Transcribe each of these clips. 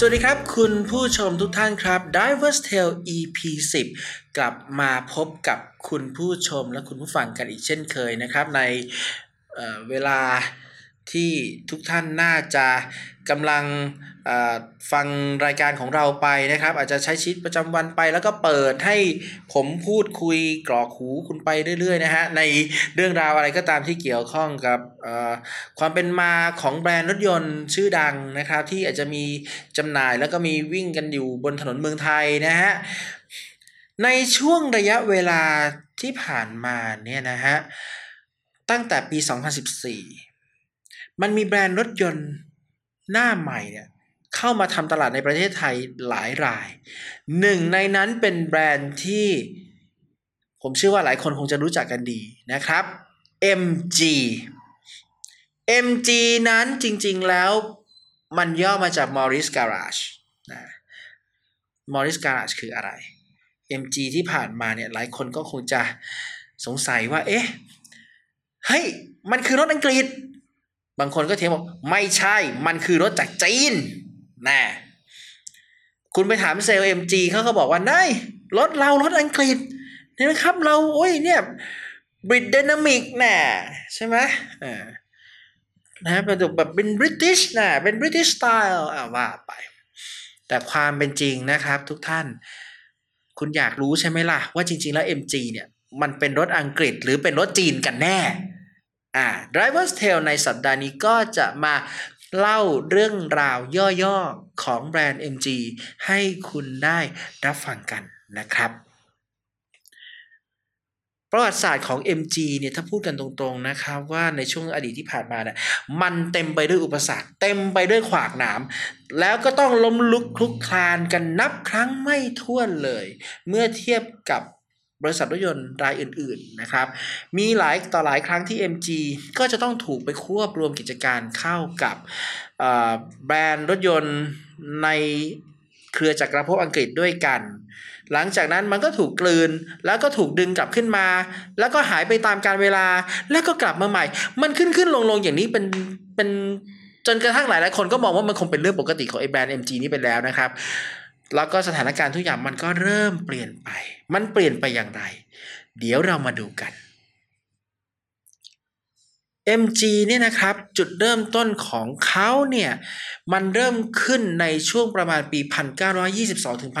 สวัสดีครับ คุณผู้ชมทุกท่านครับ Diverse Tale EP 10 กลับมาพบกับคุณผู้ชมและคุณผู้ฟังกันอีกเช่นเคยนะครับ ในเเวลาที่ทุกท่านน่าจะ กำลังฟังรายการของเราไปนะครับ อาจจะใช้ชีวิตประจำวันไป แล้วก็เปิดให้ผมพูดคุยกรอกหูคุณไปเรื่อยๆนะฮะในเรื่องราวอะไรก็ตามที่เกี่ยวข้องกับความเป็นมาของแบรนด์รถยนต์ชื่อดังนะครับ ที่อาจจะมีจำหน่ายแล้วก็มีวิ่งกันอยู่บนถนนเมืองไทยนะฮะในช่วงระยะเวลาที่ผ่านมาเนี่ยนะฮะตั้งแต่ปี 2014 มันมีแบรนด์รถยนต์ หน้าใหม่เนี่ยเข้ามาทำตลาดในประเทศไทยหลายราย หนึ่งในนั้นเป็นแบรนด์ที่ ผมเชื่อว่าหลายคนคงจะรู้จักกันดีนะครับ MG MG นั้นจริงๆแล้วมันย่อมาจาก Morris Garage นะ Morris Garage คืออะไร MG ที่ผ่านมาเนี่ยหลายคนก็คงจะสงสัยว่า เอ๊ะ เฮ้ย มันคือรถอังกฤษ บางคนก็เถียงบอกไม่ใช่ มันคือรถจากจีนนะคุณไปถามเซลล์ MG เขาก็บอกว่านายรถเรารถอังกฤษนี่นะครับ เราโอ้ยเนี่ยบริด d y นามิกน่ะใช่ไหมอ่านะเป็นแบบเป็น British นะเป็น British style อ่าว่าไป แต่ความเป็นจริงนะครับทุกท่าน คุณอยากรู้ใช่ไหมล่ะ ว่าจริง ๆ แล้ว MG เนี่ย มันเป็นรถอังกฤษหรือเป็นรถจีนกันแน่ อ่า Driver's Tale ในสัปดาห์นี้ก็จะมาเล่าเรื่องราวย่อๆ ของแบรนด์ MG ให้คุณได้รับฟังกันนะครับประวัติศาสตร์ของ MG เนี่ยถ้าพูดกันตรงๆนะครับว่าในช่วงอดีตที่ผ่านมาเนี่ยมันเต็มไปด้วยอุปสรรค เต็มไปด้วยขวากหนาม แล้วก็ต้องล้มลุกคลุกคลานกันนับครั้งไม่ถ้วนเลย เมื่อเทียบกับ บริษัทรถยนต์รายอื่นๆนะครับ มีหลายต่อหลายครั้งที่ MG ก็จะต้องถูกไปควบรวมกิจการเข้ากับแบรนด์รถยนต์ในเครือจักรภพอังกฤษด้วยกัน หลังจากนั้นมันก็ถูกกลืน แล้วก็ถูกดึงกลับขึ้นมา แล้วก็หายไปตามการเวลา แล้วก็กลับมาใหม่ มันขึ้นขึ้นลงลงอย่างนี้เป็นเป็นจนกระทั่งหลายหลายคนก็มองว่ามันคงเป็นเรื่องปกติของไอ้แบรนด์ MG นี้ไปแล้วนะครับ แล้วก็สถานการณ์ทุกอย่างมันก็เริ่มเปลี่ยนไป มันเปลี่ยนไปอย่างไร เดี๋ยวเรามาดูกัน MG เนี่ยนะครับจุดเริ่มต้นของเขาเนี่ยมันเริ่มขึ้นในช่วงประมาณปี 1922ถึง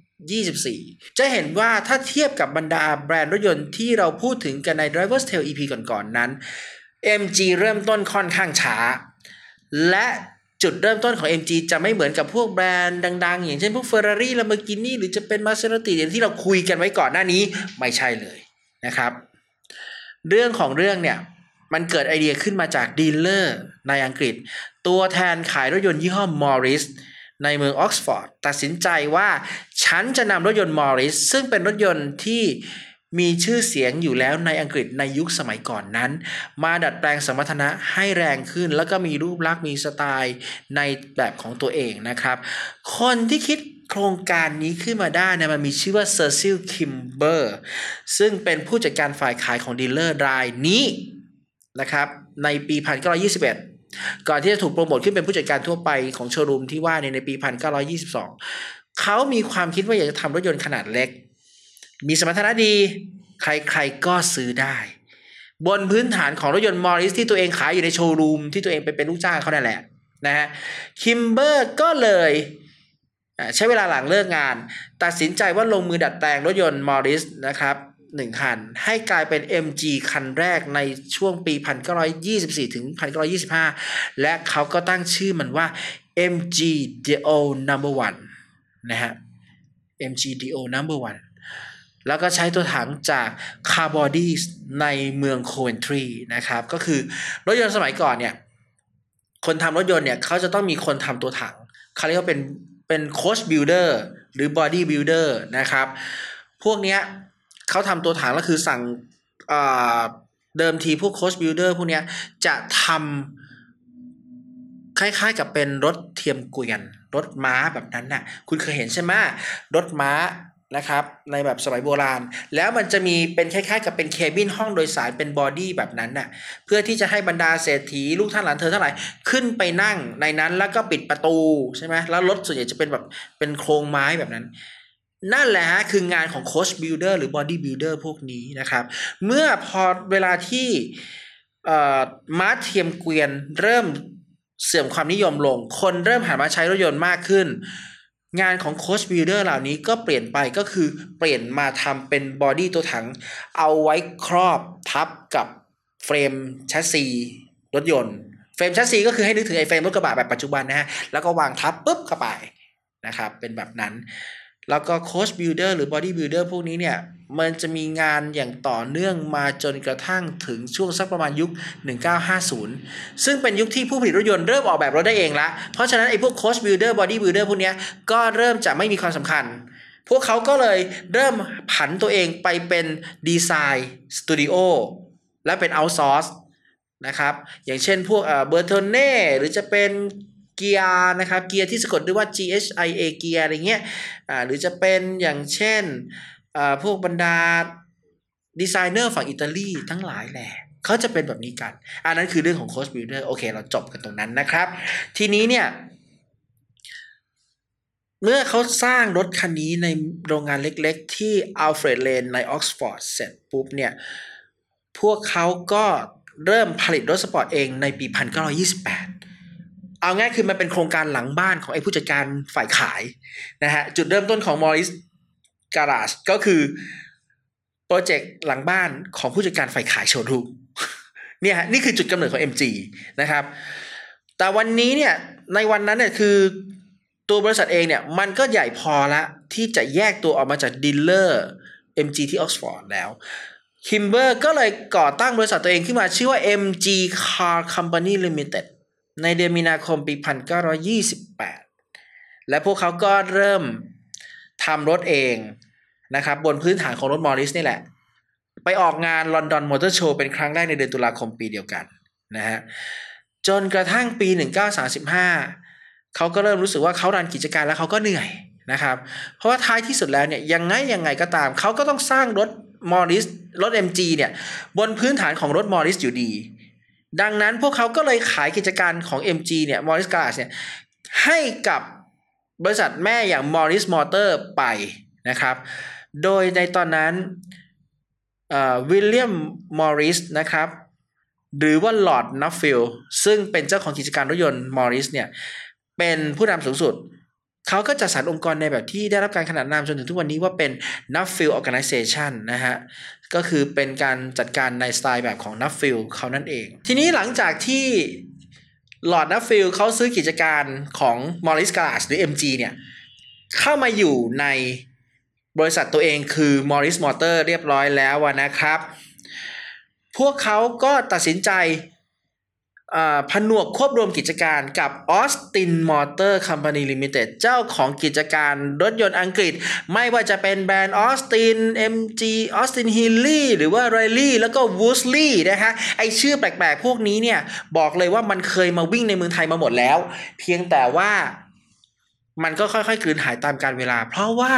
1924 จะเห็นว่าถ้าเทียบกับบรรดาแบรนด์รถยนต์ที่เราพูดถึงกันใน Driver's Tale EP ก่อนๆนนั้น MG เริ่มต้นค่อนข้างช้า และ จุดเริ่มต้นของ MG จะไม่เหมือนกับพวกแบรนด์ดัง ๆ อย่างเช่นพวก Ferrari Lamborghini หรือจะเป็น Maserati อย่างที่เราคุยกันไว้ก่อนหน้านี้ไม่ใช่เลยนะครับ เรื่องของเรื่องเนี่ย มันเกิดไอเดียขึ้นมาจากดีลเลอร์ในอังกฤษ ตัวแทนขายรถยนต์ยี่ห้อ Morris ในเมืองออกซฟอร์ดตัดสินใจว่า ฉันจะนำรถยนต์ Morris ซึ่งเป็นรถยนต์ที่ มีชื่อเสียงอยู่แล้วในอังกฤษในยุคสมัยก่อนนั้น มาดัดแปลงสมรรถนะให้แรงขึ้น แล้วก็มีรูปลักษณ์มีสไตล์ในแบบของตัวเองนะครับ คนที่คิดโครงการนี้ขึ้นมาได้เนะมันมีชื่อว่า Cecil Kimber ซึ่งเป็นผู้จัดการฝ่ายขายของดีลเลอร์รายนี้นะครับในปี 1921 ก่อนที่จะถูกโปรโมทขึ้นเป็นผู้จัดการทั่วไปของโชว์รูมที่ว่าในในปี 1922 เขามีความคิดว่าอยากจะทำรถยนต์ขนาดเล็ก มีสมรรถนะดี ใครๆก็ซื้อได้ บนพื้นฐานของรถยนต์ Morris ที่ตัวเองขายอยู่ในโชว์รูมที่ตัวเองไปเป็นลูกจ้างเขานั่นแหละนะฮะคิมเบอร์ก็เลยใช้เวลาหลังเลิกงาน ตัดสินใจว่าลงมือดัดแปลงรถยนต์มอริสนะครับหนึ่งคัน ให้กลายเป็น MG คันแรกในช่วงปี 1924 ถึง 1925 และเขาก็ตั้งชื่อมันว่า MG DO Number One นะฮะ MG DO Number One แล้วก็ใช้ตัวถังจาก c a r b o d y ในเมืองโคเวนทรีนะครับ ก็คือรถยนต์สมัยก่อนเนี่ย คนทำรถยนต์เนี่ยเขาจะต้องมีคนทำตัวถังเขาเรียกว่าเป็นเป็น coachbuilder หรือ body builder นะครับ พวกเนี้ยเขาทำตัวถังแล้วคือสั่งเดิมทีพวก coachbuilder พวกเนี้ยจะทำคล้ายๆกับเป็นรถเทียมเกวียน รถม้าแบบนั้นน่ะ คุณเคยเห็นใช่ไหมรถม้า นะครับในแบบสมัยโบราณ แล้วมันจะมีเป็นคล้ายๆ กับเป็น cabin ห้องโดยสารเป็น body แบบนั้นน่ะเพื่อที่จะให้บรรดาเศรษฐีลูกท่านหลานเธอทั้งหลายขึ้นไปนั่งในนั้นแล้วก็ปิดประตูใช่ไหมแล้วรถส่วนใหญ่จะเป็นแบบเป็นโครงไม้แบบนั้น นั่นแหละฮะคืองานของ coachbuilder หรือ body builder พวกนี้นะครับ เมื่อพอเวลาที่ม้าเทียมเกวียนเริ่มเสื่อมความนิยมลง คนเริ่มหันมาใช้รถยนต์มากขึ้น งานของ coachbuilder เหล่านี้ก็เปลี่ยนไปก็คือเปลี่ยนมาทำเป็น body ตัวถัง เอาไว้ครอบทับกับ frame chassis รถยนต์ frame chassis ก็คือให้นึกถึงไอ้ frame รถกระบะแบบปัจจุบันนะฮะ แล้วก็วางทับปุ๊บเข้าไปนะครับ เป็นแบบนั้น แล้วก็ coachbuilder หรือ body builder พวกนี้เนี่ย มันจะมีงานอย่างต่อเนื่องมาจนกระทั่งถึงช่วงสักประมาณยุค 1950 ซึ่งเป็นยุคที่ผู้ผลิตรถยนต์เริ่มออกแบบรถได้เองละ เพราะฉะนั้นไอ้พวก coachbuilder body builder พวกนี้ก็เริ่มจะไม่มีความสำคัญ พวกเขาก็เลยเริ่มผันตัวเองไปเป็น design studio และเป็น outsource นะครับ อย่างเช่นพวกเอ่อ Bertone หรือจะเป็นเกียร์นะครับเกียร์ที่สะกดด้วยว่า G H I A Ghia อะไรเงี้ยอ่าหรือจะเป็นอย่างเช่น พวกบรรดาดีไซเนอร์ฝั่งอิตาลีทั้งหลายแหละเขาจะเป็นแบบนี้กัน อันนั้นคือเรื่องของ coachbuilder โอเค เราจบกันตรงนั้นนะครับ ทีนี้เนี่ย เมื่อเขาสร้างรถคันนี้ในโรงงานเล็กๆ ที่ Alfred Lane ในออกซฟอร์ดเสร็จปุ๊บเนี่ย พวกเขาก็เริ่มผลิตรถสปอร์ตเองในปี 1928 เอาง่ายคือมันเป็นโครงการหลังบ้านของไอ้ผู้จัดการฝ่ายขายนะฮะ จุดเริ่มต้นของ Morris Garage กาาชก็คือโปรเจกต์หลังบ้านของผู้จัดการฝ่ายขายโชว์รูมเนี่ยฮะนี่คือจุดกำเนิดของ MG นะครับ แต่วันนี้เนี่ยในวันนั้นเนี่ยคือตัวบริษัทเองเนี่ยมันก็ใหญ่พอละที่จะแยกตัวออกมาจาก dealer MG ที่ออกซฟอร์ดแล้วคิมเบอร์ก็เลยก่อตั้งบริษัทตัวเองขึ้นมาชื่อว่า MG Car Company Limited ในเดือนมีนาคมปี 1928 และพวกเขาก็เริ่ม ทำรถเองนะครับบนพื้นฐานของรถ Morris นี่แหละ ไปออกงานลอนดอนมอเตอร์โชว์เป็นครั้งแรกในเดือนตุลาคมปีเดียวกันนะฮะจนกระทั่งปี 1935 เขาก็เริ่มรู้สึกว่าเขารันกิจการแล้วเขาก็เหนื่อยนะครับ เพราะว่าท้ายที่สุดแล้วเนี่ยยังไงยังไงก็ตาม เขาก็ต้องสร้างรถมอริสรถ MG เนี่ยบนพื้นฐานของรถมอริสอยู่ดี ดังนั้นพวกเขาก็เลยขายกิจการของ MG เนี่ยมอริสกาสเนี่ยให้กับ บริษัทแม่อย่าง Morris Motor ไปนะครับ โดยในตอนนั้น William Morris นะครับ หรือว่าลอร์ด Nuffield ซึ่งเป็นเจ้าของกิจการรถยนต์ Morris เนี่ย เป็นผู้นำสูงสุด เขาก็จัดสรรองค์กรในแบบที่ได้รับการขนานนามจนถึงทุกวันนี้ว่าเป็น n u f f i l Organization นะฮะ ก็คือเป็นการจัดการในสไตล์แบบของ n u f f i l เขานั่นเอง ทีนี้หลังจากที่ ลอร์ด Nuffield เขาซื้อกิจการของ Morris Garage หรือ MG เนี่ยเข้ามาอยู่ในบริษัทตัวเองคือมอริสมอเตอร์เรียบร้อยแล้วนะครับ พวกเขาก็ตัดสินใจ ผนวกควบรวมกิจการกับ Austin Motor Company Limited เจ้าของกิจการรถยนต์อังกฤษ ไม่ว่าจะเป็นแบรนด์ Austin MG Austin Healey หรือว่า Riley แล้วก็ Woosley นะฮะไอ้ชื่อแปลกๆ พวกนี้เนี่ย บอกเลยว่ามันเคยมาวิ่งในเมืองไทยมาหมดแล้ว เพียงแต่ว่ามันก็ค่อยๆกลืนหายตามกาลเวลา เพราะว่า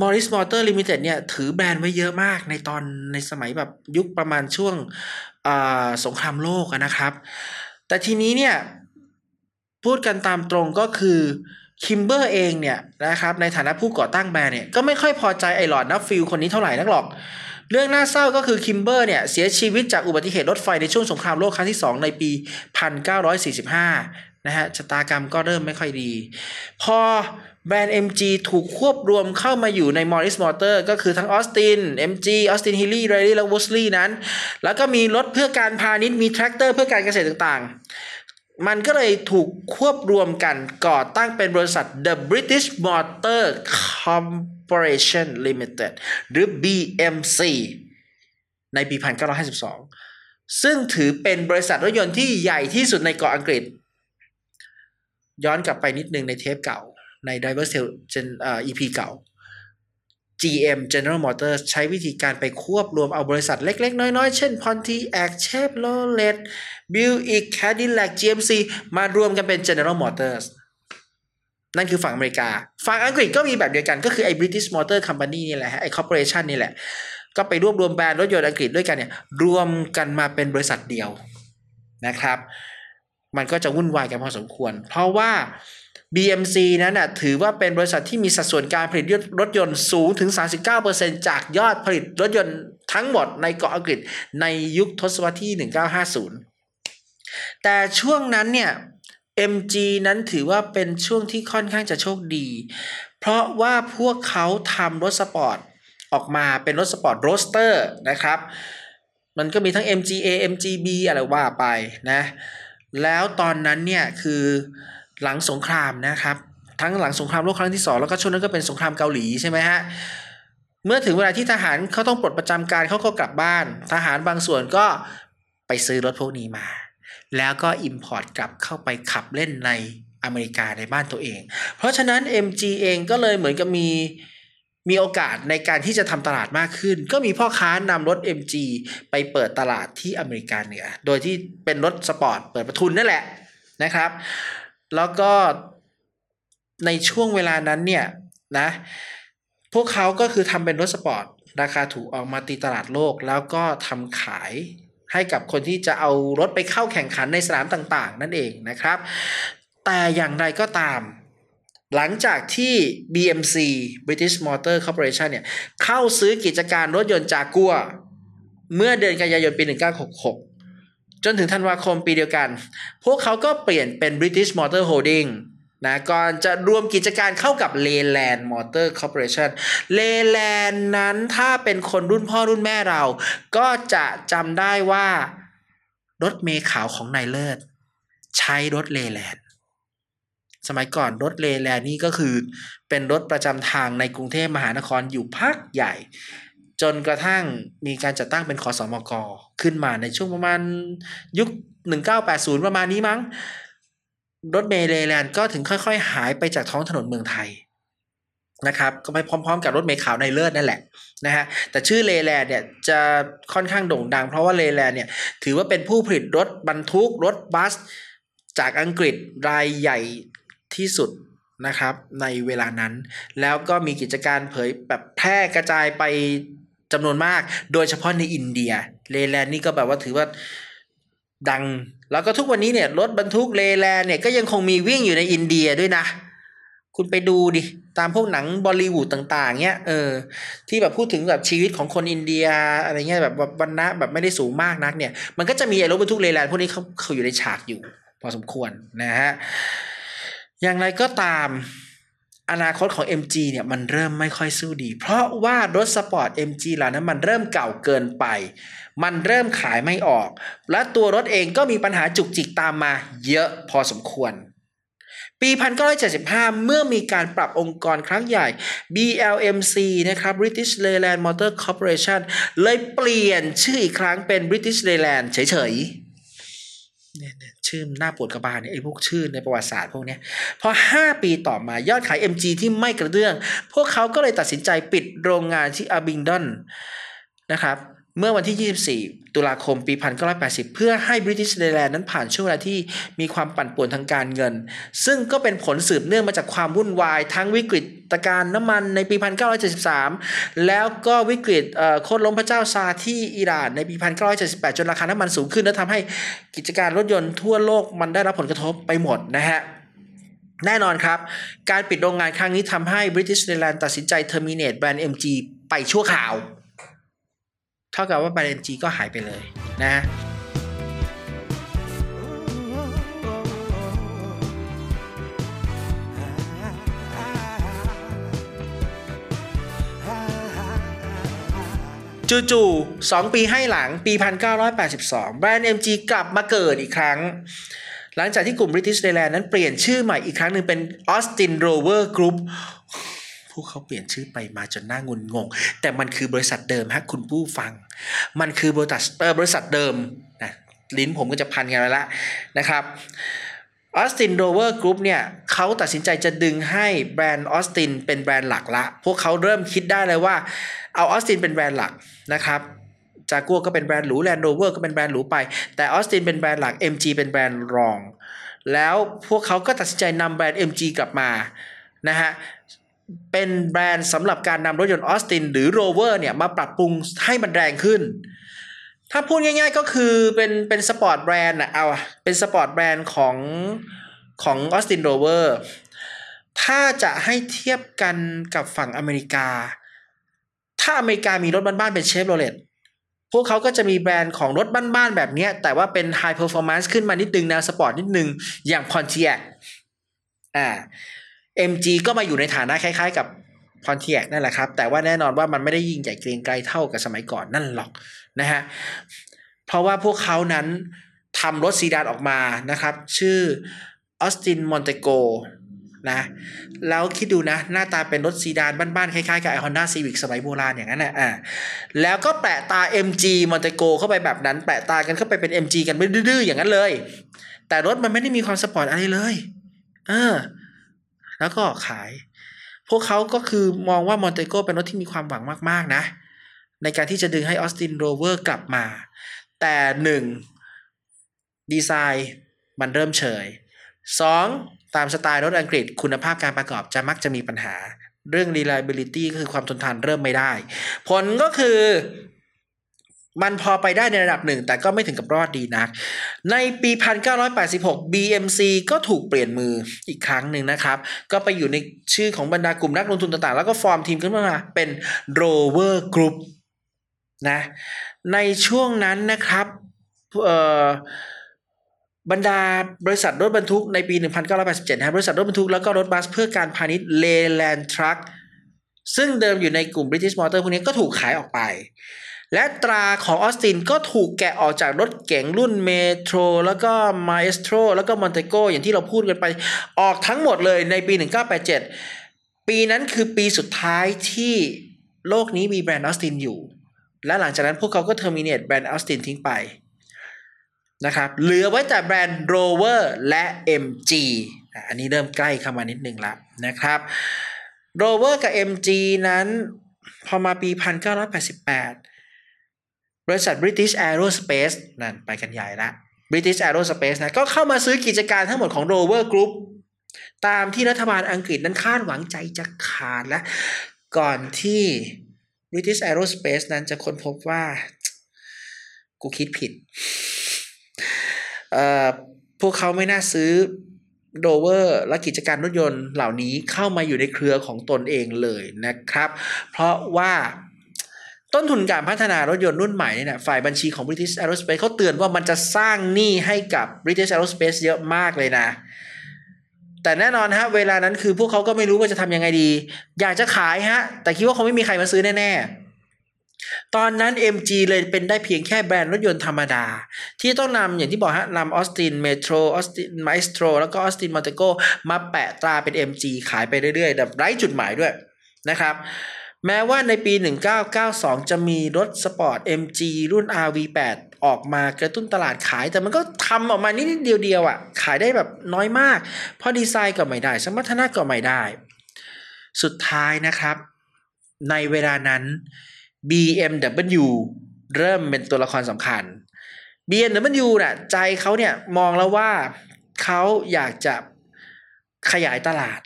Morris Motor Limited เนี่ย ถือแบรนด์ไว้เยอะมากในตอนในสมัยแบบยุคประมาณช่วง สงครามโลกนะครับ แต่ทีนี้เนี่ยพูดกันตามตรงก็คือคิมเบอร์เองเนี่ยนะครับในฐานะผู้ก่อตั้งแบรนด์เนี่ยก็ไม่ค่อยพอใจไอ้ลอร์ด Nuffield คนนี้เท่าไหร่นักหรอก เรื่องน่าเศร้าก็คือคิมเบอร์เนี่ยเสียชีวิตจากอุบัติเหตุรถไฟในช่วงสงครามโลกครั้งที่ 2 ในปี 1945นะฮะชะตากรรมก็เริ่มไม่ค่อยดี พอ แบรนด์ MG ถูกควบรวมเข้ามาอยู่ใน Morris Motor ก็คือทั้ง Austin MG Austin Healey Riley และ Wolseley นั้น แล้วก็มีรถเพื่อการพาณิชย์มีแทรกเตอร์เพื่อการเกษตรต่างๆ มันก็เลยถูกควบรวมกันก่อตั้งเป็นบริษัท The British Motor Corporation Limited หรือ BMC ในปี 1952 ซึ่งถือเป็นบริษัทรถยนต์ที่ใหญ่ที่สุดในเกาะอังกฤษ ย้อนกลับไปนิดนึงในเทปเก่า ใน Diverse Tale เอ่อ EP เก่า GM General Motors ใช้วิธีการไปควบรวมเอาบริษัทเล็ก ๆ น้อย ๆ เช่น Pontiac Chevrolet Buick Cadillac GMC มารวมกันเป็น General Motors นั่นคือฝั่งอเมริกา ฝั่งอังกฤษก็มีแบบเดียวกันก็คือไอ้ British Motor Company นี่แหละฮะไอ้ corporation นี่แหละ ก็ไปรวบรวมแบรนด์รถยนต์อังกฤษด้วยกันเนี่ยรวมกันมาเป็นบริษัทเดียวนะครับ มันก็จะวุ่นวายกันพอสมควร เพราะว่า BMC นั้นน่ะถือว่าเป็นบริษัทที่มีสัดส่วนการผลิตรถยนต์สูงถึง 39%จากยอดผลิตรถยนต์ทั้งหมดในเกาะอังกฤษในยุคทศวรรษที่ 1950 แต่ช่วงนั้นเนี่ย MG นั้นถือว่าเป็นช่วงที่ค่อนข้างจะโชคดี เพราะว่าพวกเขาทำรถสปอร์ตออกมาเป็นรถสปอร์ต roadster นะครับ มันก็มีทั้ง MGA MGB อะไรว่าไปนะ แล้วตอนนั้นเนี่ยคือ หลังสงครามนะครับ ทั้งหลังสงครามโลกครั้งที่สองแล้วก็ช่วงนั้นก็เป็นสงครามเกาหลีใช่ไหมฮะเมื่อถึงเวลาที่ทหารเขาต้องปลดประจำการเขาก็กลับบ้าน ทหารบางส่วนก็ไปซื้อรถพวกนี้มา แล้วก็ import กลับเข้าไปขับเล่นในอเมริกาในบ้านตัวเอง เพราะฉะนั้น MG เองก็เลยเหมือนกับมีมีโอกาสในการที่จะทำตลาดมากขึ้น ก็มีพ่อค้านำรถ MG ไปเปิดตลาดที่อเมริกาเหนือ โดยที่เป็นรถสปอร์ตเปิดประทุนนั่นแหละนะครับ แล้วก็ในช่วงเวลานั้นเนี่ยนะพวกเขาก็คือทำเป็นรถสปอร์ตราคาถูกออกมาตีตลาดโลก แล้วก็ทำขายให้กับคนที่จะเอารถไปเข้าแข่งขันในสนามต่างๆ นั่นเองนะครับ แต่อย่างไรก็ตาม หลังจากที่ BMC British Motor Corporation เนี่ยเข้าซื้อกิจการรถยนต์จากกัว เมื่อเดือนกันยายนปี 1966 จนถึงธันวาคมปีเดียวกัน พวกเขาก็เปลี่ยนเป็น British Motor Holding นะก่อนจะรวมกิจการเข้ากับ Leyland Motor Corporation Leyland นั้นถ้าเป็นคนรุ่นพ่อรุ่นแม่เรา ก็จะจำได้ว่ารถเมขาวของนายเลิศ ใช้รถ Leyland สมัยก่อนรถ Leyland นี่ก็คือเป็นรถประจำทางในกรุงเทพมหานครอยู่พักใหญ่ จนกระทั่งมีการจัดตั้งเป็นคอสมกขึ้นมาในช่วงประมาณยุค 1980 ประมาณนี้มั้ง รถเมล์เลแลนด์ก็ถึงค่อยๆ หายไปจากท้องถนนเมืองไทยนะครับก็ไปพร้อมๆ กับรถเมล์ขาวในเลิศนั่นแหละนะฮะแต่ชื่อเลแลนด์เนี่ยจะค่อนข้างโด่งดัง เพราะว่าเลแลนด์เนี่ยถือว่าเป็นผู้ผลิตรถบรรทุกรถบัส จากอังกฤษรายใหญ่ที่สุดนะครับในเวลานั้น แล้วก็มีกิจการเผยแบบแพร่กระจายไป จำนวนมาก โดยเฉพาะในอินเดีย เลแลนนี่ก็แบบว่าถือว่าดัง แล้วก็ทุกวันนี้เนี่ยรถบรรทุกเลแลนเนี่ยก็ยังคงมีวิ่งอยู่ในอินเดียด้วยนะ คุณไปดูดิ ตามพวกหนังบอลีวูดต่าง ๆ เนี้ยเออ ที่แบบพูดถึงแบบชีวิตของคนอินเดียอะไรเงี้ยแบบวันนะแบบไม่ได้สูงมากนักเนี่ย มันก็จะมีรถบรรทุกเลแลนพวกนี้เขาเขาอยู่ในฉากอยู่ พอสมควรนะฮะ อย่างไรก็ตาม อนาคตของ MG เนี่ยมันเริ่มไม่ค่อยสู้ดี เพราะว่ารถสปอร์ต MG เหล่านั้นมันเริ่มเก่าเกินไป มันเริ่มขายไม่ออก และตัวรถเองก็มีปัญหาจุกจิกตามมาเยอะพอสมควร ปี 1975 เมื่อมีการปรับองค์กรครั้งใหญ่ BLMC นะครับ British Leyland Motor Corporation เลยเปลี่ยนชื่ออีกครั้งเป็น British Leyland เฉยๆ เนี่ยชื่อหน้าปวดกระบาลเนี่ยไอ้พวกชื่อในประวัติศาสตร์พวกเนี้ยพอ 5 ปีต่อมายอดขาย MG ที่ไม่กระเดื่อง พวกเขาก็เลยตัดสินใจปิดโรงงานที่อาบิงดอนนะครับ เมื่อวันที่ 24 ตุลาคมปี 1980 เพื่อให้ British Leyland นั้นผ่านช่วงเวลาที่มีความปั่นป่วนทางการเงิน ซึ่งก็เป็นผลสืบเนื่องมาจากความวุ่นวายทั้งวิกฤตการน้ำมันในปี 1973 แล้วก็วิกฤตเอ่อโค่นล้มพระเจ้าซาที่อิหร่านในปี 1978 จนราคาน้ำมันสูงขึ้นและทำให้กิจการรถยนต์ทั่วโลกมันได้รับผลกระทบไปหมดนะฮะแน่นอนครับ การปิดโรงงานครั้งนี้ทำให้ British Leyland ตัดสินใจ terminate แบรนด์ MG ไปชั่วคราว เท่ากับว่าแบรนด์ MG ก็หายไปเลยนะจู่ๆสองปีให้หลังปี 1982 แบรนด์ MG กลับมาเกิดอีกครั้ง หลังจากที่กลุ่ม British Leyland นั้นเปลี่ยนชื่อใหม่อีกครั้งหนึ่งเป็น Austin Rover Group พวกเขาเปลี่ยนชื่อไปมาจนหน้างุนงง แต่มันคือบริษัทเดิมฮะคุณผู้ฟัง มันคือบริษัทเออบริษัทเดิมนะลิ้นผมก็จะพันกันแล้วละนะครับ Austin Rover Group เนี่ยเขาตัดสินใจจะดึงให้แบรนด์ออสตินเป็นแบรนด์หลักละ พวกเขาเริ่มคิดได้เลยว่าเอาออสตินเป็นแบรนด์หลักนะครับจากัวก็เป็นแบรนด์หรู Land Rover ก็เป็นแบรนด์หรูไป แต่ออสตินเป็นแบรนด์หลัก MG เป็นแบรนด์รอง แล้วพวกเขาก็ตัดสินใจนำแบรนด์ MG กลับมานะฮะ เป็นแบรนด์สำหรับการนำรถยนต์ออสตินหรือ Rover เนี่ยมาปรับปรุงให้มันแรงขึ้น ถ้าพูดง่าย ๆก็คือเป็นเป็นสปอร์ตแบรนด์อะเอาเป็นสปอร์ตแบรนด์ของของ Austin Roverถ้าจะให้เทียบกันกับฝั่งอเมริกา ถ้าอเมริกามีรถบ้านๆเป็นเชฟโรเลตพวกเขาก็จะมีแบรนด์ของรถบ้านๆแบบเนี้ยแต่ว่าเป็น high performance ขึ้นมานิดนึงแนวสปอร์ตนิดนึงอย่าง Pontiac อ่า MG ก็มาอยู่ในฐานะคล้าย ๆ กับ Pontiac นั่นแหละครับ แต่ว่าแน่นอนว่ามันไม่ได้ยิ่งใหญ่เกรียงไกรเท่ากับสมัยก่อนนั่นหรอกนะฮะเพราะว่าพวกเขานั้นทำรถซีดานออกมานะครับ ชื่อ Austin Montego นะแล้วคิดดูนะ หน้าตาเป็นรถซีดานบ้านๆ คล้ายๆ กับไอ Honda Civic สมัยโบราณอย่างนั้นนะอ่าแล้วก็แปะตรา MG Montego เข้าไปแบบนั้น แปะตรากันเข้าไปเป็น MG กันไม่ดื้อๆอย่างนั้นเลย แต่รถมันไม่ได้มีความสปอร์ตอะไรเลย เออ แล้วก็ขาย พวกเขาก็คือมองว่า Montego เป็นรถที่มีความหวังมาก ๆ นะ ในการที่จะดึงให้ Austin Rover กลับมา แต่หนึ่งดีไซน์มันเริ่มเฉยสองตามสไตล์รถอังกฤษคุณภาพการประกอบจะมักจะมีปัญหา เรื่อง reliability ก็คือความทนทานเริ่มไม่ได้ ผลก็คือ มันพอไปได้ในระดับหนึ่ง แต่ก็ไม่ถึงกับรอดดีนัก ในปี 1986 BMC ก็ถูกเปลี่ยนมืออีกครั้งหนึ่งนะครับ ก็ไปอยู่ในชื่อของบรรดากลุ่มนักลงทุนต่างๆ แล้วก็ฟอร์มทีมขึ้นมาเป็น Rover Group นะ ในช่วงนั้นนะครับบรรดาบริษัทรถบรรทุกในปี 1987นะครับบริษัทรถบรรทุกแล้วก็รถบัสเพื่อการพาณิชย์ Leyland Truck ซึ่งเดิมอยู่ในกลุ่ม British Motor พวกนี้ก็ถูกขายออกไป และตราของออสตินก็ถูกแกะออกจากรถเก๋งรุ่น Metro แล้วก็ Maestro แล้วก็ Montego อย่างที่เราพูดกันไปออกทั้งหมดเลยในปี 1987 ปีนั้นคือปีสุดท้ายที่โลกนี้มีแบรนด์ออสตินอยู่ และหลังจากนั้นพวกเขาก็ terminate แบรนด์ออสตินทิ้งไปนะครับเหลือไว้แต่แบรนด์ Rover และ MG อันนี้เริ่มใกล้เข้ามานิดนึงละนะครับ Rover กับ MG นั้นพอมาปี 1988 บริษัท British Aerospace นั่นไปกันใหญ่ละ British Aerospace นะก็เข้ามาซื้อกิจการทั้งหมดของ Rover Group ตามที่รัฐบาลอังกฤษนั้นคาดหวังใจจะขาดและก่อนที่ British Aerospace นั้นจะค้นพบว่า กูคิดผิด เอ่อ พวกเขาไม่น่าซื้อโรเวอร์และกิจการรถยนต์เหล่านี้เข้ามาอยู่ในเครือของตนเองเลยนะครับ เพราะว่า ต้นทุนการพัฒนารถยนต์รุ่นใหม่เนี่ยฝ่ายบัญชีของ British Aerospace เขาเตือนว่ามันจะสร้างหนี้ให้กับ British Aerospace เยอะมากเลยนะ แต่แน่นอนฮะ เวลานั้นคือพวกเขาก็ไม่รู้ว่าจะทำยังไงดี อยากจะขายฮะ แต่คิดว่าคงไม่มีใครมาซื้อแน่ ๆ ตอนนั้น MG เลยเป็นได้เพียงแค่แบรนด์รถยนต์ธรรมดา ที่ต้องนำอย่างที่บอกฮะนำ Austin Metro Austin Maestro แล้วก็ Austin Montego มาแปะตราเป็น MG ขายไปเรื่อยๆแบบไร้จุดหมายด้วยนะครับ แม้ว่าในปี 1992 จะมีรถสปอร์ต MG รุ่น RV8 ออกมากระตุ้นตลาดขาย แต่มันก็ทำออกมานิดเดียวๆอะ ขายได้แบบน้อยมาก เพราะดีไซน์ก็ไม่ได้ สมรรถนะก็ไม่ได้ สุดท้ายนะครับ ในเวลานั้น BMW เริ่มเป็นตัวละครสำคัญ BMW น่ะใจเขาเนี่ยมองแล้วว่าเขาอยากจะขยายตลาด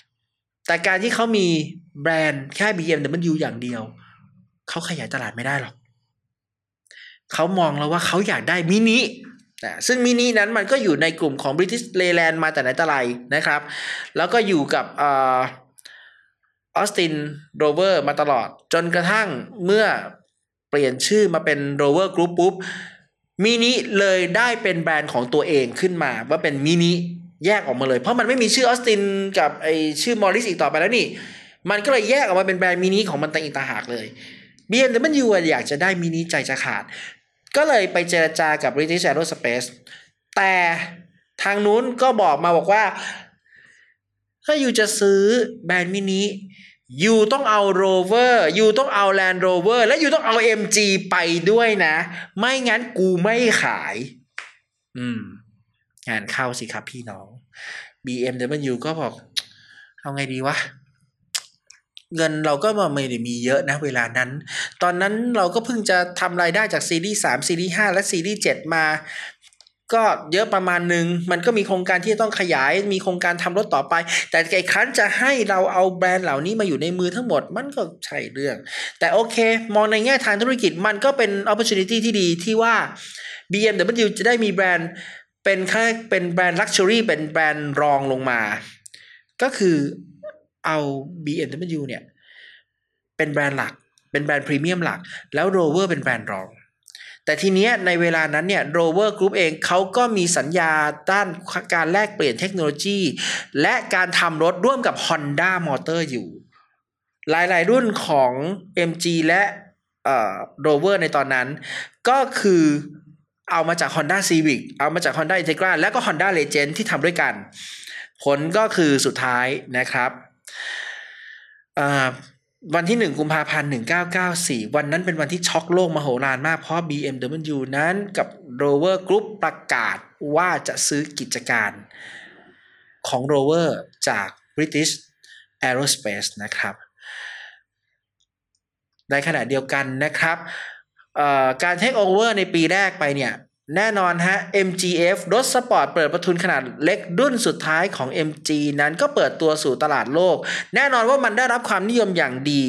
แต่การที่เขามี แบรนด์แค่ BMW อย่างเดียว เขาขยายตลาดไม่ได้หรอกเขามองแล้วว่าเขาอยากได้มินินะซึ่งมินินั้นมันก็อยู่ในกลุ่มของ British Leyland มาแต่ไหนแต่ไรนะครับ แล้วก็อยู่กับ Austin Rover มาตลอด จนกระทั่งเมื่อเปลี่ยนชื่อมาเป็น Rover Group ปุ๊บมินิเลยได้เป็นแบรนด์ของตัวเองขึ้นมาว่าเป็นมินิแยกออกมาเลย เพราะมันไม่มีชื่อออสตินกับไอชื่อ Morris อีกต่อไปแล้วนี่ มันก็เลยแยกออกมาเป็นแบรนด์มินิของมันต่างอีกต่างหากเลย BMW อะอยากจะได้มินิใจจะขาด ก็เลยไปเจรจากับ British Aerospace แต่ทางนู้นก็บอกมาบอกว่า ถ้าอยู่จะซื้อแบรนด์มินิยูต้องเอา Rover ยูต้องเอา Land Rover และยูต้องเอา MG ไปด้วยนะ ไม่งั้นกูไม่ขาย อืม งานเข้าสิครับพี่น้อง BMW ก็บอก เอาไงดีวะ เงินเราก็ไม่ได้มีเยอะนะเวลานั้น ตอนนั้นเราก็เพิ่งจะทำรายได้จากซีรีส์3ซีรีส์5และซีรีส์7มา ก็เยอะประมาณหนึ่งมันก็มีโครงการที่จะต้องขยาย มีโครงการทำรถต่อไป แต่ไอ้ครั้นจะให้เราเอาแบรนด์เหล่านี้มาอยู่ในมือทั้งหมดมันก็ใช่เรื่อง แต่โอเค มองในแง่ทางธุรกิจมันก็เป็น opportunity ที่ดีที่ว่า BMW จะได้มีแบรนด์เป็นแค่เป็นแบรนด์ luxury เป็นแบรนด์รองลงมา ก็คือ เอา BMW เนี่ย เป็นแบรนด์หลัก เป็นแบรนด์พรีเมียมหลัก แล้ว Rover เป็นแบรนด์รอง แต่ทีเนี้ยในเวลานั้นเนี่ย Rover Group เองเขาก็มีสัญญาด้านการแลกเปลี่ยนเทคโนโลยี และการทำรถร่วมกับ Honda Motor อยู่ หลายๆ รุ่นของ MG และเอ่อ Rover ในตอนนั้น ก็คือเอามาจาก Honda Civic เอามาจาก Honda Integra และก็ Honda Legend ที่ทำด้วยกัน ผลก็คือสุดท้ายนะครับ วันที่ 1 กุมภาพันธ์ 1994 วันนั้นเป็นวันที่ช็อกโลกมโหฬารมาก เพราะ BMW นั้นกับ Rover Group ประกาศว่าจะซื้อกิจการของ Rover จาก British Aerospace นะครับ ในขณะเดียวกันนะครับการเทคโอเวอร์ในปีแรกไปเนี่ย แน่นอนฮะ MGF รถสปอร์ตเปิดประทุนขนาดเล็กรุ่นสุดท้ายของ MG นั้นก็เปิดตัวสู่ตลาดโลก แน่นอนว่ามันได้รับความนิยมอย่างดี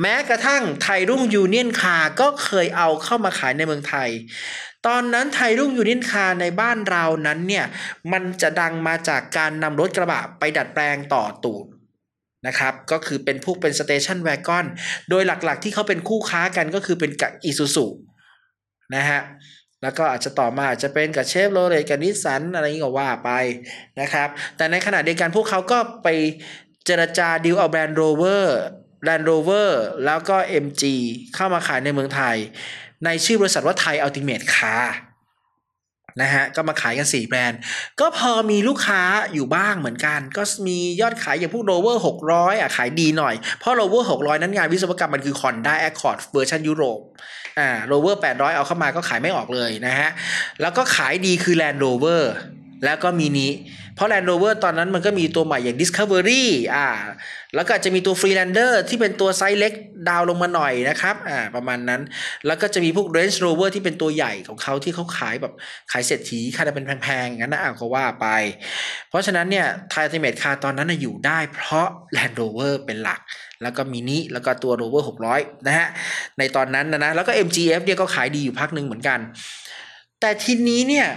แม้กระทั่งไทยรุ่งยูเนียนคาร์ก็เคยเอาเข้ามาขายในเมืองไทย ตอนนั้นไทยรุ่งยูเนียนคาร์ในบ้านเรานั้นเนี่ย มันจะดังมาจากการนำรถกระบะไปดัดแปลงต่อตูดนะครับ ก็คือเป็นพวกเป็น station wagon โดยหลักๆ ที่เขาเป็นคู่ค้ากันก็คือเป็นกับอีซูซูนะฮะ แล้วก็อาจจะต่อมาอาจจะเป็นกับเชฟโรเลตกับนิสสันอะไรนี้ก็ว่าไปนะครับแต่ในขณะเดียวกันพวกเขาก็ไปเจรจาดีลเอาแบรนด์ Rover Land Rover แล้วก็ MG เข้ามาขายในเมืองไทย ในชื่อบริษัทว่าไทย Ultimate Car นะฮะก็มาขายกัน 4 แบรนด์ ก็พอมีลูกค้าอยู่บ้างเหมือนกัน ก็มียอดขายอย่างพวกโรเวอร์600 อะขายดีหน่อย เพราะโรเวอร์600 นั้นงานวิศวกรรมมันคือ Honda Accord เวอร์ชันยุโรปอ่าโรเวอร์800 เอาเข้ามาก็ขายไม่ออกเลยนะฮะ แล้วก็ขายดีคือ Land Rover แล้วก็มินิ เพราะ Land Rover ตอนนั้นมันก็มีตัวใหม่อย่าง Discovery อ่า แล้วก็จะมีตัว Freelander ที่เป็นตัวไซส์เล็ก down ลงมาหน่อยนะครับ อ่า ประมาณนั้น แล้วก็จะมีพวก Range Rover ที่เป็นตัวใหญ่ของเขาที่เขาขายแบบขายเศรษฐีขาเป็นแพงๆงั้นนะอะก็ว่าไป เพราะฉะนั้นเนี่ยไทย i ิเม e คาตอนนั้นอยู่ได้เพราะ Land Rover เป็นหลัก แล้วก็มินิแล้วก็ตัว Rover 600 นะฮะ ในตอนนั้นนะนะ แล้วก็ MGF เนี่ยก็ขายดีอยู่พักหนึ่งเหมือนกัน แต่ทีนี้เนี่ย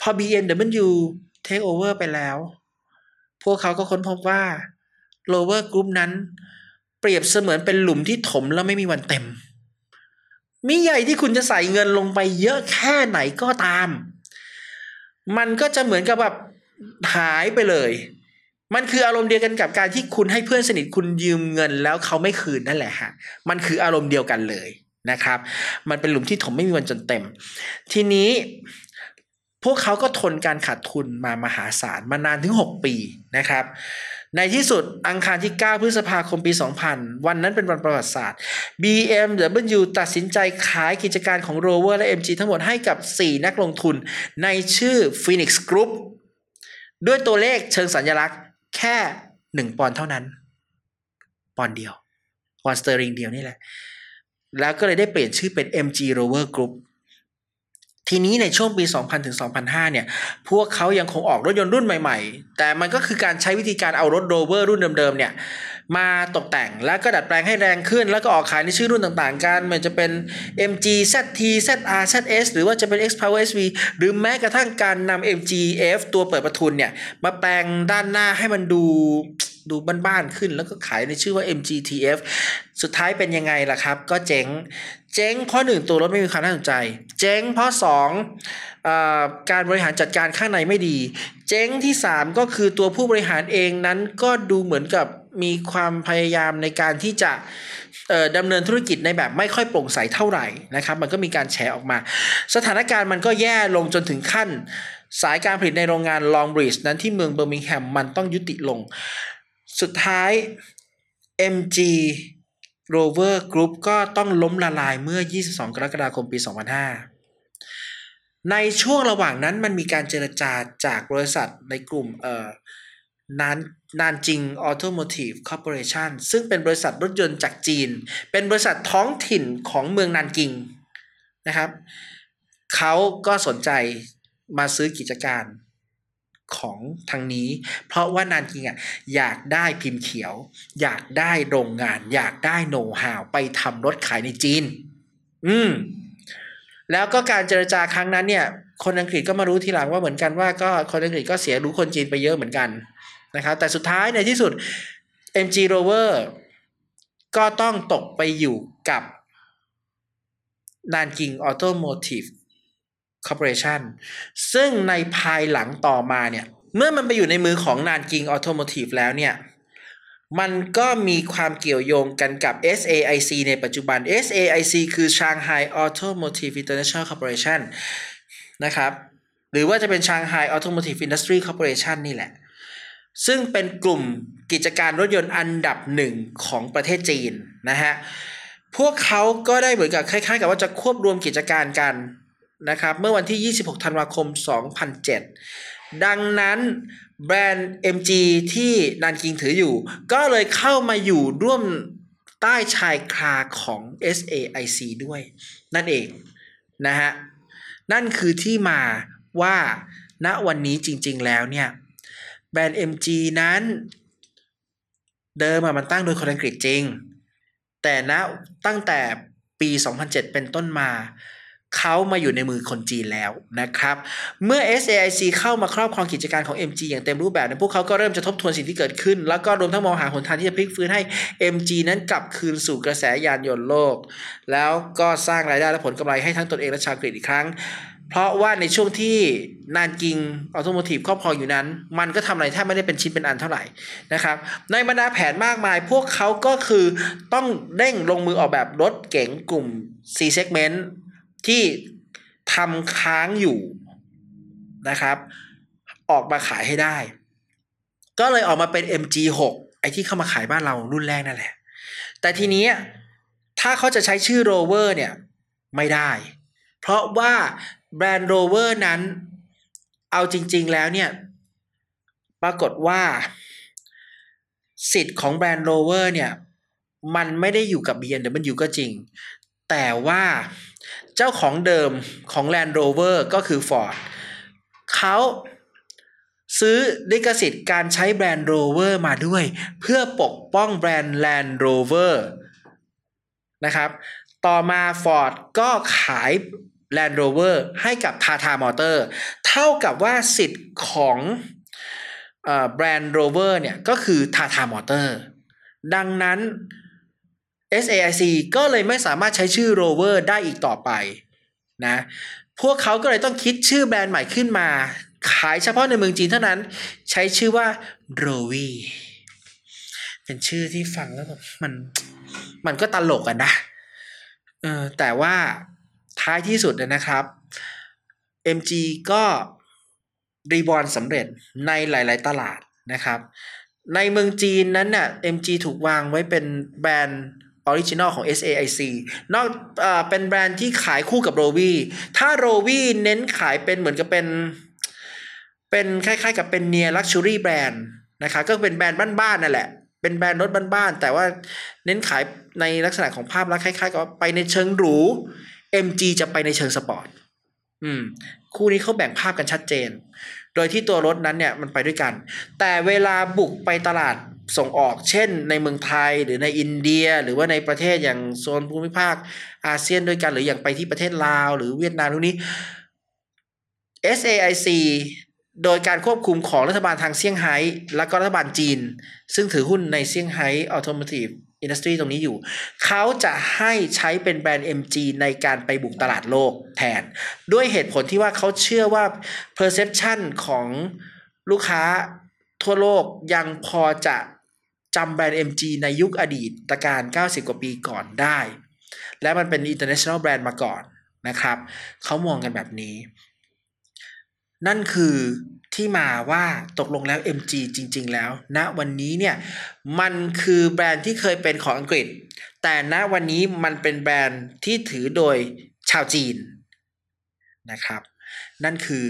พอ BMW take over ไปแล้ว พวกเขาก็ค้นพบว่า Rover Group นั้น เปรียบเสมือนเป็นหลุมที่ถมแล้วไม่มีวันเต็มมีใหญ่ที่คุณจะใส่เงินลงไปเยอะแค่ไหนก็ตาม มันก็จะเหมือนกับแบบหายไปเลย มันคืออารมณ์เดียวกันกับการที่คุณให้เพื่อนสนิทคุณยืมเงินแล้วเขาไม่คืนนั่นแหละฮะ มันคืออารมณ์เดียวกันเลยนะครับ มันเป็นหลุมที่ถมไม่มีวันจนเต็ม ทีนี้ พวกเขาก็ทนการขาดทุนมามหาศาลมานานถึง 6 ปีนะครับ ในที่สุดอังคารที่ 9 พฤษภาคมปี 2000 วันนั้นเป็นวันประวัติศาสตร์ BMW ตัดสินใจขายกิจการของ Rover และ MG ทั้งหมดให้กับ 4 นักลงทุนในชื่อ Phoenix Group ด้วยตัวเลขเชิงสัญลักษณ์แค่ 1 ปอนด์เท่านั้น ปอนด์เดียว ปอนด์สเตอร์ลิงเดียวนี่แหละ แล้วก็เลยได้เปลี่ยนชื่อเป็น MG Rover Group ทีนี้ในช่วงปี 2000 ถึง 2005 เนี่ย พวกเขายังคงออกรถยนต์รุ่นใหม่ๆ แต่มันก็คือการใช้วิธีการเอารถโรเวอร์รุ่นเดิมๆ เนี่ย มาตกแต่งแล้วก็ดัดแปลงให้แรงขึ้น แล้วก็ออกขายในชื่อรุ่นต่างๆ กันมันจะเป็น MG ZT ZR ZS หรือว่าจะเป็น X Power SV หรือแม้กระทั่งการนำ MGF ตัวเปิดประทุนเนี่ย มาแปลงด้านหน้าให้มันดู ดูบ้านๆขึ้น แล้วก็ขายในชื่อว่า MGTF สุดท้ายเป็นยังไงล่ะครับ ก็เจ๊ง เจ๊งเพราะหนึ่งตัวรถไม่มีความน่าสนใจ เจ๊งเพราะสองอการบริหารจัดการข้างในไม่ดี เจ๊งที่สามก็คือตัวผู้บริหารเองนั้นก็ดูเหมือนกับมีความพยายามในการที่จะดำเนินธุรกิจในแบบไม่ค่อยโปร่งใสเท่าไหร่นะครับมันก็มีการแฉออกมา สถานการณ์มันก็แย่ลงจนถึงขั้น สายการผลิตในโรงงานลองบริดจ์นั้นที่เมืองเบอร์มิงแฮมมันต้องยุติลง สุดท้าย MG Rover Group ก็ต้องล้มละลายเมื่อ 22 กรกฎาคมปี 2005 ในช่วงระหว่างนั้นมันมีการเจรจาจากบริษัทในกลุ่มเอ่อนาน Nanjing Automotive Corporation ซึ่งเป็นบริษัทรถยนต์จากจีน เป็นบริษัทท้องถิ่นของเมืองนานกิงนะครับ เขาก็สนใจมาซื้อกิจการ ของทางนี้ เพราะว่านานกิงอะอยากได้พิมพ์เขียว อยากได้โรงงาน อยากได้โน้ตฮาวไปทำรถขายในจีน อืมแล้วก็การเจรจาครั้งนั้นเนี่ย คนอังกฤษก็มารู้ทีหลังว่าเหมือนกันว่าก็คนอังกฤษก็เสียรู้คนจีนไปเยอะเหมือนกันนะครับแต่สุดท้ายในที่สุด MG Rover ก็ต้องตกไปอยู่กับ Nanking Automotive Corporation ซึ่งในภายหลังต่อมาเนี่ย เมื่อมันไปอยู่ในมือของ Nanking Automotive แล้วเนี่ย มันก็มีความเกี่ยวโยงกันกับ SAIC ในปัจจุบัน SAIC คือ Shanghai Automotive International Corporation นะครับ หรือว่าจะเป็น Shanghai Automotive Industry Corporation นี่แหละ ซึ่งเป็นกลุ่มกิจการรถยนต์อันดับหนึ่งของประเทศจีนนะฮะ พวกเขาก็ได้เหมือนกับคล้ายๆ กับว่าจะควบรวมกิจการกัน นะครับเมื่อวันที่ 26 ธันวาคม 2007 ดังนั้นแบรนด์ MG ที่นันกิงถืออยู่ ก็เลยเข้ามาอยู่ร่วมใต้ชายคาของ SAIC ด้วย นั่นเองนะฮะนั่นคือที่มาว่าณวันนี้จริงๆแล้วเนี่ยแบรนด์ MG นั้น เดิมอะมันตั้งโดยคนอังกฤษจริง แต่ณตั้งแต่ปี 2007 เป็นต้นมา เขามาอยู่ในมือคนจีนแล้วนะครับ เมื่อ SAIC เข้ามาครอบครองกิจการของ MG อย่างเต็มรูปแบบพวกเขาก็เริ่มจะทบทวนสิ่งที่เกิดขึ้น แล้วก็รวมทั้งมองหาหนทางที่จะพลิกฟื้นให้ MG นั้นกลับคืนสู่กระแสยานยนต์โลก แล้วก็สร้างรายได้และผลกำไรให้ทั้งตนเองและชาวอังกอีกครั้ง เพราะว่าในช่วงที่นานกิงออโตโมทีฟครอบครองอยู่นั้น มันก็ทำอะไรแทบไม่ได้เป็นชิ้นเป็นอันเท่าไหร่นะครับในบรรดาแผนมากมาย พวกเขาก็คือต้องเร่งลงมือออกแบบรถเก๋งกลุ่ม C segment ที่ทำค้างอยู่นะครับ ออกมาขายให้ได้ ก็เลยออกมาเป็น MG6 ไอที่เข้ามาขายบ้านเรารุ่นแรกนั่นแหละ แต่ทีนี้ถ้าเขาจะใช้ชื่อ Rover เนี่ย ไม่ได้ เพราะว่าแบรนด์ Rover นั้น เอาจริง ๆ แล้วเนี่ย ปรากฏว่า สิทธิ์ของแบรนด์ Rover เนี่ย มันไม่ได้อยู่กับ BMW ก็จริง แต่ว่า เจ้าของเดิมของ Land Rover ก็คือ Ford เขาซื้อลิขสิทธิ์การใช้แบรนด์ Rover มาด้วย เพื่อปกป้องแบรนด์ Land Rover นะครับ ต่อมา Ford ก็ขาย Land Rover ให้กับ Tata Motor เท่ากับว่าสิทธิ์ของแบรนด์ Rover เนี่ยก็คือ Tata Motor ดังนั้น SAIC ก็เลยไม่สามารถใช้ชื่อ Rover ได้อีกต่อไปนะพวกเขาก็เลยต้องคิดชื่อแบรนด์ใหม่ขึ้นมา ขายเฉพาะในเมืองจีนเท่านั้น ใช้ชื่อว่า r o v i เป็นชื่อที่ฟังแล้วแบบมันมันก็ตลกกันนะเออแต่ว่าท้ายที่สุดนะครับ MG ก็ reborn สำเร็จในหลาย ๆ ตลาดนะครับ ในเมืองจีนนั้นน่ะ MG ถูกวางไว้เป็นแบรนด์ original ของ SAIC นอกอเป็นแบรนด์ที่ขายคู่กับ r o v i ถ้า r o v i เน้นขายเป็นเหมือนกับเป็น เป็นคล้ายๆ กับเป็น near luxury brand นะครับก็เป็นแบรนด์บ้านๆนั่นแหละ เป็นแบรนด์รถบ้านๆ แต่ว่าเน้นขายในลักษณะของภาพลักษณ์คล้ายๆ กับไปในเชิงหรู MG จะไปในเชิงสปอร์ตอืมคู่นี้เขาแบ่งภาพกันชัดเจน โดยที่ตัวรถนั้นเนี่ยมันไปด้วยกัน แต่เวลาบุกไปตลาด ส่งออกเช่นในเมืองไทยหรือในอินเดีย หรือว่าในประเทศอย่างโซนภูมิภาคอาเซียนด้วยกัน หรืออย่างไปที่ประเทศลาว หรือเวียดนามพวกนี้ SAIC โดยการควบคุมของรัฐบาลทางเซี่ยงไฮ้ และก็รัฐบาลจีน ซึ่งถือหุ้นในเซี่ยงไฮ้ออโต o t i v e Industry ตรงนี้อยู่ เขาจะให้ใช้เป็นแบรนด์ MG ในการไปบุกตลาดโลกแทน ด้วยเหตุผลที่ว่าเขาเชื่อว่า perception ของลูกค้าทั่วโลกยังพอจะ จำแบรนด์ MG ในยุคอดีตตการ 90 กว่าปีก่อนได้ และมันเป็น international brand มาก่อนนะครับ เขามองกันแบบนี้ นั่นคือที่มาว่าตกลงแล้ว MG จริง ๆ แล้วณวันนี้เนี่ย มันคือแบรนด์ที่เคยเป็นของอังกฤษ แต่ณวันนี้มันเป็นแบรนด์ที่ถือโดยชาวจีนนะครับ นั่นคือ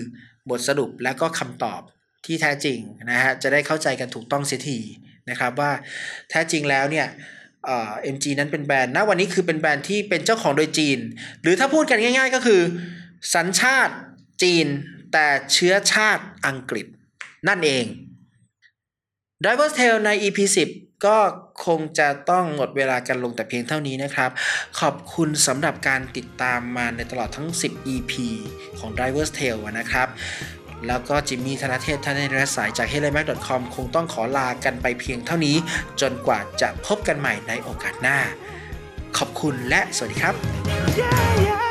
บทสรุปและก็คำตอบที่แท้จริงนะฮะ จะได้เข้าใจกันถูกต้องเสียที นะครับว่าแท้จริงแล้วเนี่ยเอ่อ MG นั้นเป็นแบรนด์ณวันนี้คือเป็นแบรนด์ที่เป็นเจ้าของโดยจีน หรือถ้าพูดกันง่าย ๆ ก็คือ สัญชาติจีน แต่เชื้อชาติอังกฤษ นั่นเอง Driver's Tale ใน EP 10 ก็คงจะต้องหมดเวลากันลงแต่เพียงเท่านี้นะครับ ขอบคุณสำหรับการติดตามมาในตลอดทั้ง 10 EP ของ Driver's Tale นะครับ แล้วก็จิมมี่ธนเทพท่านในรัสายจาก h e l l y m a c c o m คงต้องขอลากันไปเพียงเท่านี้ จนกว่าจะพบกันใหม่ในโอกาสหน้า ขอบคุณและสวัสดีครับ Yeah, yeah.